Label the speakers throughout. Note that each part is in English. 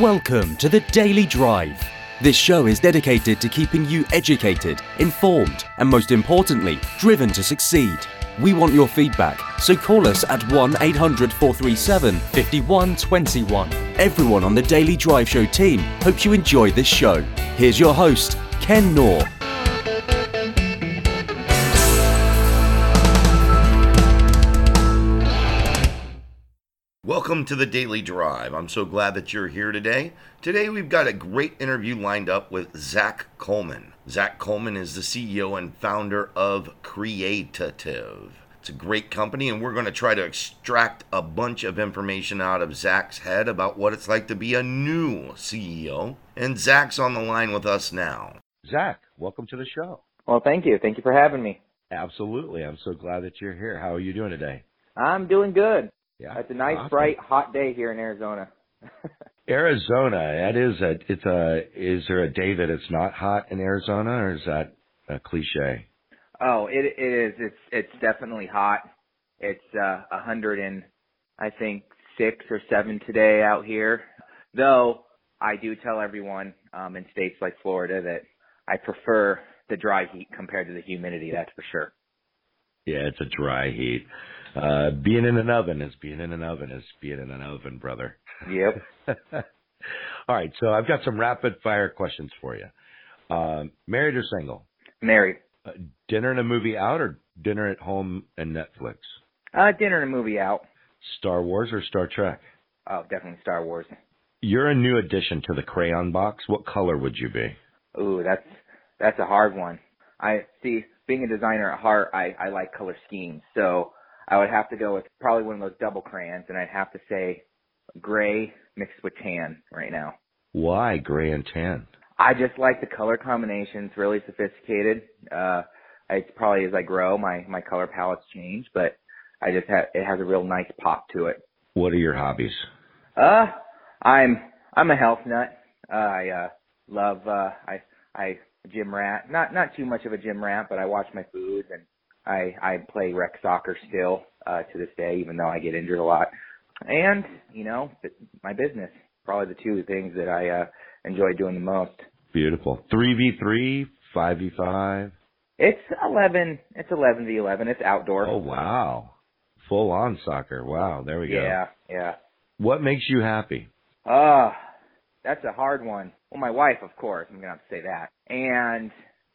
Speaker 1: Welcome to the Daily Drive. This show is dedicated to keeping you educated, informed, and most importantly, driven to succeed. We want your feedback, so call us at 1 800 437 5121. Everyone on the Daily Drive Show team hopes you enjoy this show. Here's your host, Ken Knorr.
Speaker 2: Welcome to the Daily Drive. I'm so glad that you're here today. Today we've got a great interview lined up with Zach Colman. Zach Colman is the CEO and founder of Creatitive. It's a great company, and we're going to try to extract a bunch of information out of Zach's head about what it's like to be a new CEO. And Zach's on the line with us now.
Speaker 3: Zach, welcome to the show.
Speaker 4: Well, thank you. Thank you for having me.
Speaker 3: Absolutely. I'm so glad that you're here. How are you doing today?
Speaker 4: I'm doing good.
Speaker 3: Yeah.
Speaker 4: It's a nice,
Speaker 3: awesome.
Speaker 4: bright, hot day here in Arizona.
Speaker 3: Arizona. That is a. It's a. Is there a day that it's not hot in Arizona, or is that a cliche?
Speaker 4: oh, it it is. It's it's definitely hot. It's uh, a hundred and I think six or seven today out here. Though I do tell everyone um, in states like Florida that I prefer the dry heat compared to the humidity. That's for sure.
Speaker 3: Yeah, it's a dry heat. Uh, being in an oven is being in an oven is being in an oven, brother.
Speaker 4: Yep.
Speaker 3: All right, so I've got some rapid fire questions for you. Um, married or single?
Speaker 4: Married.
Speaker 3: Uh, dinner and a movie out, or dinner at home and Netflix?
Speaker 4: Uh, dinner and a movie out.
Speaker 3: Star Wars or Star Trek?
Speaker 4: Oh, definitely Star Wars.
Speaker 3: You're a new addition to the crayon box. What color would you be?
Speaker 4: Ooh, that's that's a hard one. I see. Being a designer at heart, I I like color schemes, so I would have to go with probably one of those double crayons, and I'd have to say gray mixed with tan right now.
Speaker 3: Why gray and tan?
Speaker 4: I just like the color combinations, really sophisticated. Uh, it's probably as I grow, my my color palettes change, but I just have it has a real nice pop to it.
Speaker 3: What are your hobbies?
Speaker 4: Uh, I'm I'm a health nut. Uh, I uh, love uh, I I gym rat. Not not too much of a gym rat, but I watch my foods and I I play rec soccer still uh, to this day, even though I get injured a lot. And you know, my business probably the two things that I uh, enjoy doing the most.
Speaker 3: Beautiful. Three v three, five v five.
Speaker 4: It's eleven. It's eleven v eleven. It's outdoor.
Speaker 3: Oh wow, full on soccer. Wow, there we go.
Speaker 4: yeah, yeah.
Speaker 3: What makes you happy?
Speaker 4: Ah, that's a hard one. Well, my wife, of course. I'm gonna have to say that. And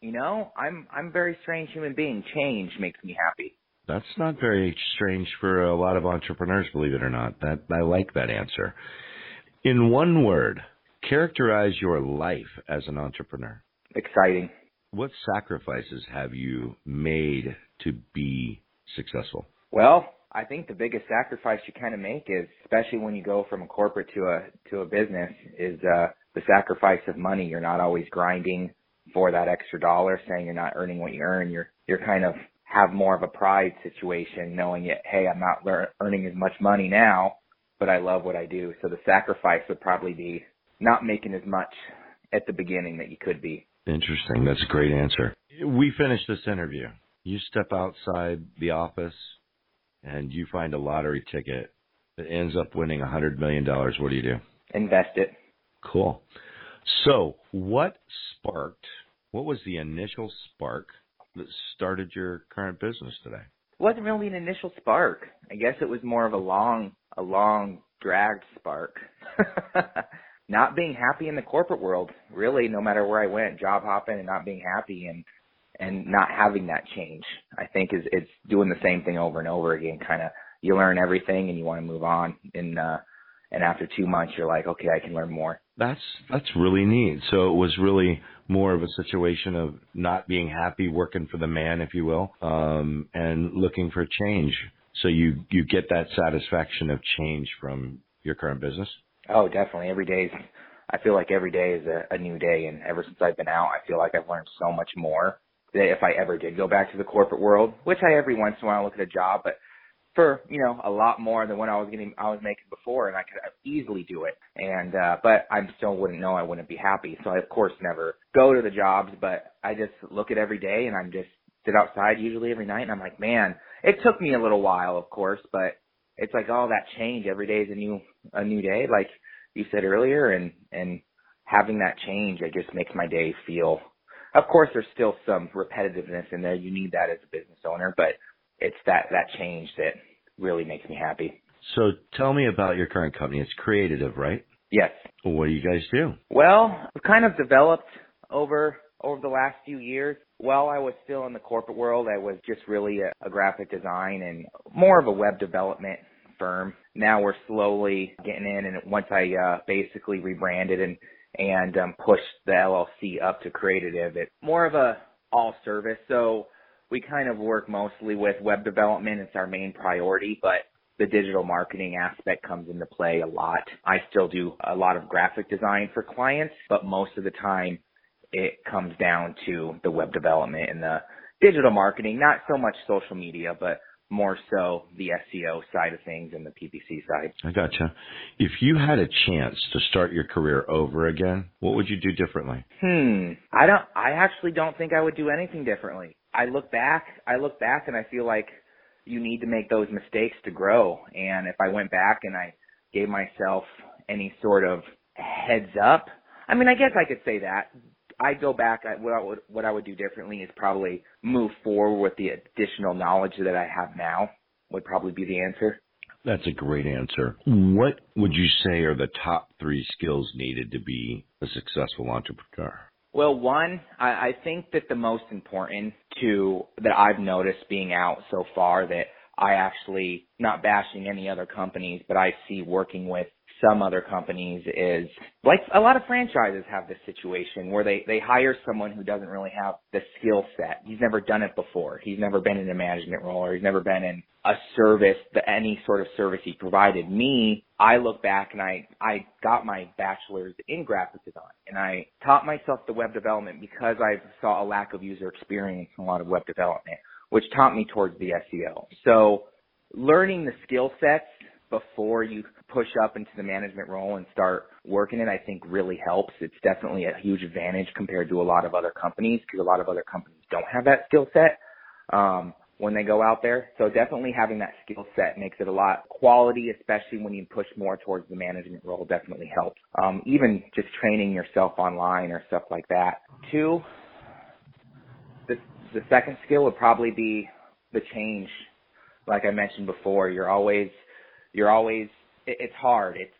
Speaker 4: you know, I'm I'm a very strange human being. Change makes me happy.
Speaker 3: That's not very strange for a lot of entrepreneurs, believe it or not. That I like that answer. In one word, characterize your life as an entrepreneur.
Speaker 4: Exciting.
Speaker 3: What sacrifices have you made to be successful?
Speaker 4: Well, I think the biggest sacrifice you kind of make is, especially when you go from a corporate to a to a business, is uh, the sacrifice of money. You're not always grinding for that extra dollar, saying you're not earning what you earn. You're you're kind of have more of a pride situation, knowing that hey, I'm not lear- earning as much money now, but I love what I do. So the sacrifice would probably be not making as much at the beginning that you could be.
Speaker 3: Interesting. That's a great answer. We finish this interview. You step outside the office and you find a lottery ticket that ends up winning a $100 million. What do you do?
Speaker 4: Invest it.
Speaker 3: Cool. So, what sparked, what was the initial spark that started your current business today?
Speaker 4: It wasn't really an initial spark. I guess it was more of a long, a long dragged spark. not being happy in the corporate world, really, no matter where I went, job hopping and not being happy and and not having that change. I think is it's doing the same thing over and over again. Kind of you learn everything and you want to move on, and uh, and after two months you're like, okay, I can learn more.
Speaker 3: That's that's really neat. So it was really more of a situation of not being happy working for the man, if you will, um, and looking for change. So you you get that satisfaction of change from your current business.
Speaker 4: Oh, definitely. Every day is, I feel like every day is a, a new day. And ever since I've been out, I feel like I've learned so much more if I ever did go back to the corporate world, which I every once in a while look at a job, but for, you know, a lot more than what I was getting, I was making before and I could easily do it. And, uh, but I still wouldn't know I wouldn't be happy. So I of course never go to the jobs, but I just look at every day and I'm just sit outside usually every night and I'm like, man, it took me a little while, of course, but it's like all that change every day is a new a new day. Like you said earlier, and and having that change, it just makes my day feel. Of course, there's still some repetitiveness in there. You need that as a business owner, but it's that that change that really makes me happy.
Speaker 3: So tell me about your current company. It's Creatitive, right?
Speaker 4: Yes.
Speaker 3: What do you guys do?
Speaker 4: Well, we've kind of developed over over the last few years. While I was still in the corporate world, I was just really a, a graphic design and more of a web development firm. Now we're slowly getting in, and once I uh, basically rebranded and and um, pushed the LLC up to Creatitive, it's more of a all service. So we kind of work mostly with web development. It's our main priority, but the digital marketing aspect comes into play a lot. I still do a lot of graphic design for clients, but most of the time it comes down to the web development and the digital marketing, not so much social media, but more so the SEO side of things and the PPC side.
Speaker 3: I gotcha. If you had a chance to start your career over again, what would you do differently?
Speaker 4: Hmm. I don't I actually don't think I would do anything differently. I look back, I look back and I feel like you need to make those mistakes to grow. And if I went back and I gave myself any sort of heads up, I mean, I guess I could say that. I go back. I, what I would what I would do differently is probably move forward with the additional knowledge that I have now. Would probably be the answer.
Speaker 3: That's a great answer. What would you say are the top three skills needed to be a successful entrepreneur?
Speaker 4: Well, one, I, I think that the most important to that I've noticed being out so far that I actually not bashing any other companies, but I see working with some other companies is like a lot of franchises have this situation where they they hire someone who doesn't really have the skill set. He's never done it before. He's never been in a management role or he's never been in a service, the, any sort of service he provided. Me, I look back and I I got my bachelor's in graphic design and I taught myself the web development because I saw a lack of user experience in a lot of web development, which taught me towards the SEO. So learning the skill sets before you push up into the management role and start working it, I think really helps. It's definitely a huge advantage compared to a lot of other companies because a lot of other companies don't have that skill set. Um, when they go out there. So definitely having that skill set makes it a lot quality, especially when you push more towards the management role definitely helps. Um, even just training yourself online or stuff like that. Two, the, the second skill would probably be the change. Like I mentioned before, you're always you're always it, it's hard. It's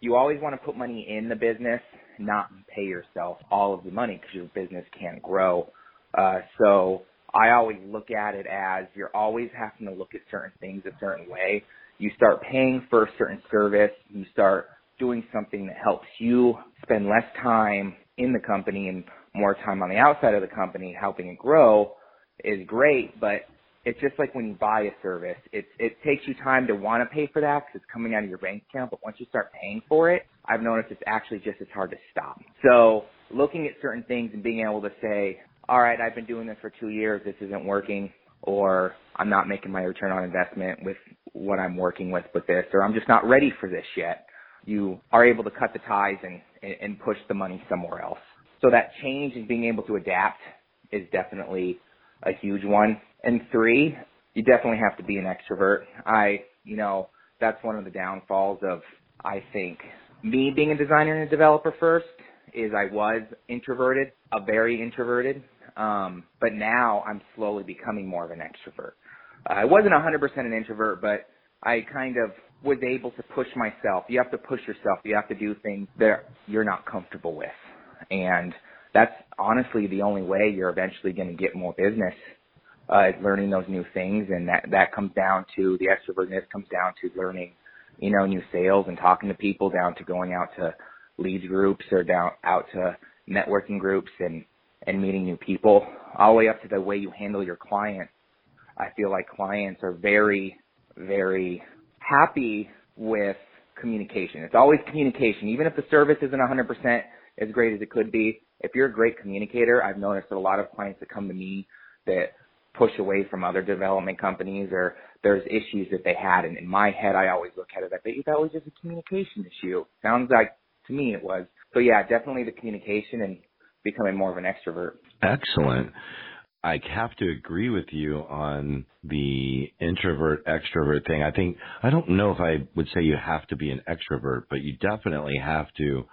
Speaker 4: you always want to put money in the business, not pay yourself all of the money because your business can't grow. Uh, so I always look at it as you're always having to look at certain things a certain way. You start paying for a certain service. You start doing something that helps you spend less time in the company and more time on the outside of the company helping it grow is great, but it's just like when you buy a service. It it takes you time to want to pay for that because it's coming out of your bank account. But once you start paying for it, I've noticed it's actually just as hard to stop. So looking at certain things and being able to say, all right, I've been doing this for two years. This isn't working, or I'm not making my return on investment with what I'm working with with this, or I'm just not ready for this yet. You are able to cut the ties and and push the money somewhere else. So that change and being able to adapt is definitely a huge one. And three, you definitely have to be an extrovert. I, you know, that's one of the downfalls of, I think, me being a designer and a developer first is I was introverted, a very introverted. Um, but now I'm slowly becoming more of an extrovert. I wasn't 100% an introvert, but I kind of was able to push myself. You have to push yourself. You have to do things that you're not comfortable with. And that's honestly the only way you're eventually going to get more business uh, is learning those new things, and that that comes down to the extrovertness comes down to learning, you know, new sales and talking to people, down to going out to leads groups or down out to networking groups and and meeting new people, all the way up to the way you handle your clients. I feel like clients are very, very happy with communication. It's always communication, even if the service isn't 100% as great as it could be if you're a great communicator, I've noticed that a lot of clients that come to me that push away from other development companies or there's issues that they had. And in my head, I always look at it, I bet that was just a communication issue. Sounds like to me it was. So yeah, definitely the communication and becoming more of an extrovert.
Speaker 3: Excellent. I have to agree with you on the introvert extrovert thing. I think I don't know if I would say you have to be an extrovert, but you definitely have to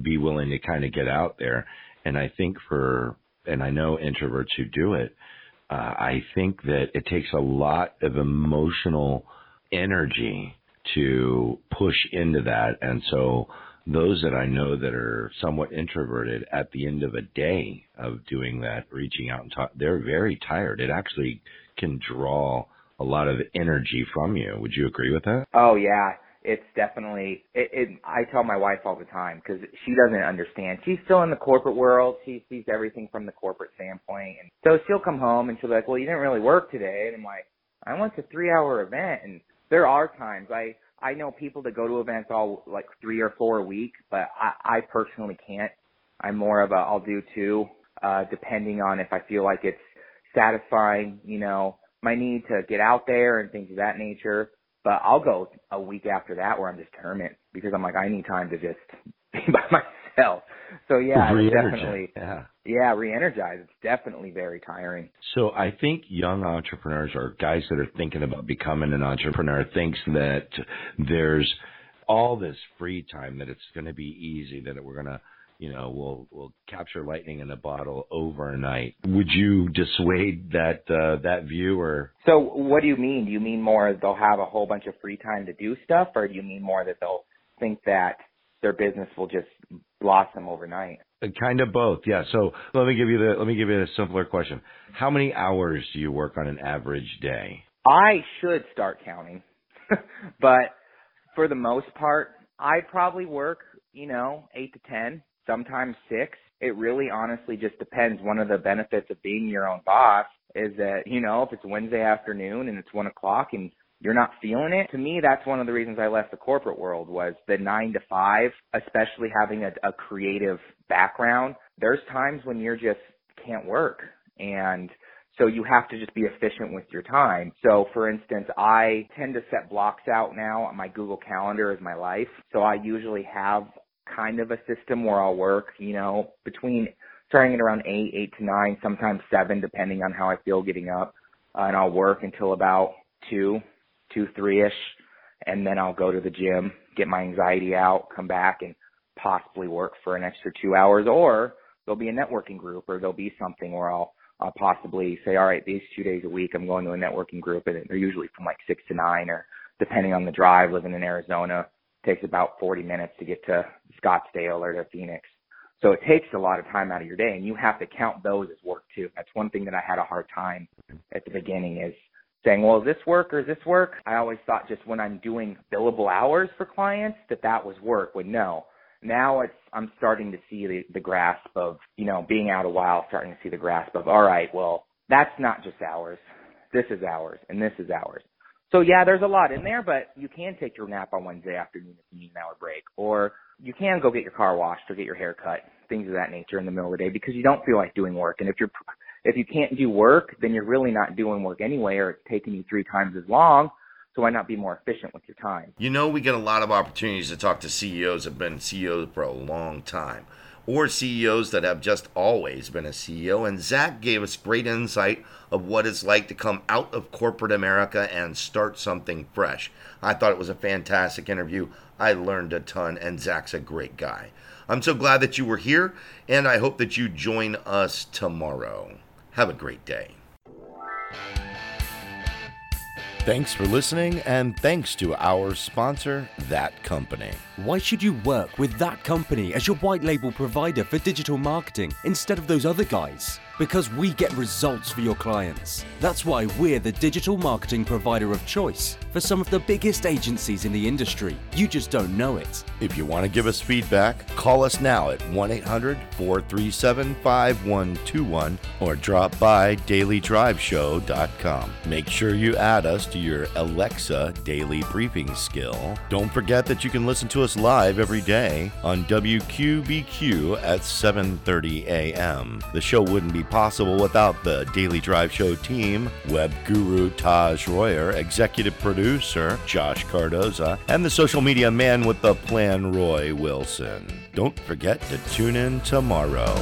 Speaker 3: be willing to kind of get out there. And I think for and I know introverts who do it, uh, I think that it takes a lot of emotional energy to push into that. And so those that I know that are somewhat introverted at the end of a day of doing that, reaching out and talk, they're very tired. It actually can draw a lot of energy from you. Would you agree with that?
Speaker 4: Oh yeah, it's definitely. It, it I tell my wife all the time because she doesn't understand. She's still in the corporate world. She sees everything from the corporate standpoint, and so she'll come home and she'll be like, "Well, you didn't really work today," and I'm like, "I went to three hour event," and there are times I I know people that go to events all like three or four a week, but I, I personally can't. I'm more of a I'll do two, uh, depending on if I feel like it's satisfying, you know, my need to get out there and things of that nature. But I'll go a week after that where I'm just hermit because I'm like I need time to just be by myself. So yeah, definitely. Yeah. Yeah, re-energize. It's definitely very tiring.
Speaker 3: So I think young entrepreneurs or guys that are thinking about becoming an entrepreneur thinks that there's all this free time that it's going to be easy that we're going to you know we'll we'll capture lightning in a bottle overnight would you dissuade that uh, that view or
Speaker 4: so what do you mean do you mean more they'll have a whole bunch of free time to do stuff or do you mean more that they'll think that their business will just blossom overnight.
Speaker 3: Uh, kind of both, yeah. So let me give you the let me give you a simpler question. How many hours do you work on an average day?
Speaker 4: I should start counting, but for the most part, I probably work, you know, eight to ten, sometimes six. It really honestly just depends. One of the benefits of being your own boss is that, you know, if it's Wednesday afternoon and it's one o'clock and you're not feeling it. To me, that's one of the reasons I left the corporate world was the nine to five, especially having a, a creative background. There's times when you're just can't work and so you have to just be efficient with your time. So for instance, I tend to set blocks out now my Google Calendar as my life. So I usually have kind of a system where I'll work, you know, between starting at around eight, eight to nine, sometimes seven, depending on how I feel getting up. Uh, and I'll work until about two, two, three ish, and then I'll go to the gym, get my anxiety out, come back and possibly work for an extra two hours or there'll be a networking group or there'll be something where I'll, I'll possibly say, all right, these two days a week I'm going to a networking group and they're usually from like six to nine or depending on the drive, living in Arizona, takes about 40 minutes to get to Scottsdale or to Phoenix. So it takes a lot of time out of your day and you have to count those as work too. That's one thing that I had a hard time at the beginning is saying, well, is this work or is this work? I always thought just when I'm doing billable hours for clients that that was work. When no, now it's I'm starting to see the, the grasp of you know being out a while, starting to see the grasp of all right, well, that's not just hours. This is hours, and this is hours. So yeah, there's a lot in there, but you can take your nap on Wednesday afternoon if you need an hour break, or you can go get your car washed or get your hair cut, things of that nature in the middle of the day because you don't feel like doing work. And if you're if you can't do work, then you're really not doing work anyway, or it's taking you three times as long. So why not be more efficient with your time?
Speaker 2: You know, we get a lot of opportunities to talk to CEOs have been CEOs for a long time, or CEOs that have just always been a CEO. And Zach gave us great insight of what it's like to come out of corporate America and start something fresh. I thought it was a fantastic interview. I learned a ton, and Zach's a great guy. I'm so glad that you were here, and I hope that you join us tomorrow. Have a great day. Thanks for listening, and thanks to our sponsor, That Company.
Speaker 1: Why should you work with That Company as your white label provider for digital marketing instead of those other guys? Because we get results for your clients. That's why we're the digital marketing provider of choice for some of the biggest agencies in the industry. You just don't know it.
Speaker 2: If you want to give us feedback, call us now at 1 800 437 5121 or drop by dailydriveshow.com. Make sure you add us to your Alexa daily briefing skill. Don't forget that you can listen to us live every day on WQBQ at 7:30 a.m. The show wouldn't be possible without the Daily Drive Show team, web guru Taj Royer, executive producer Josh Cardoza, and the social media man with the plan, Roy Wilson. Don't forget to tune in tomorrow.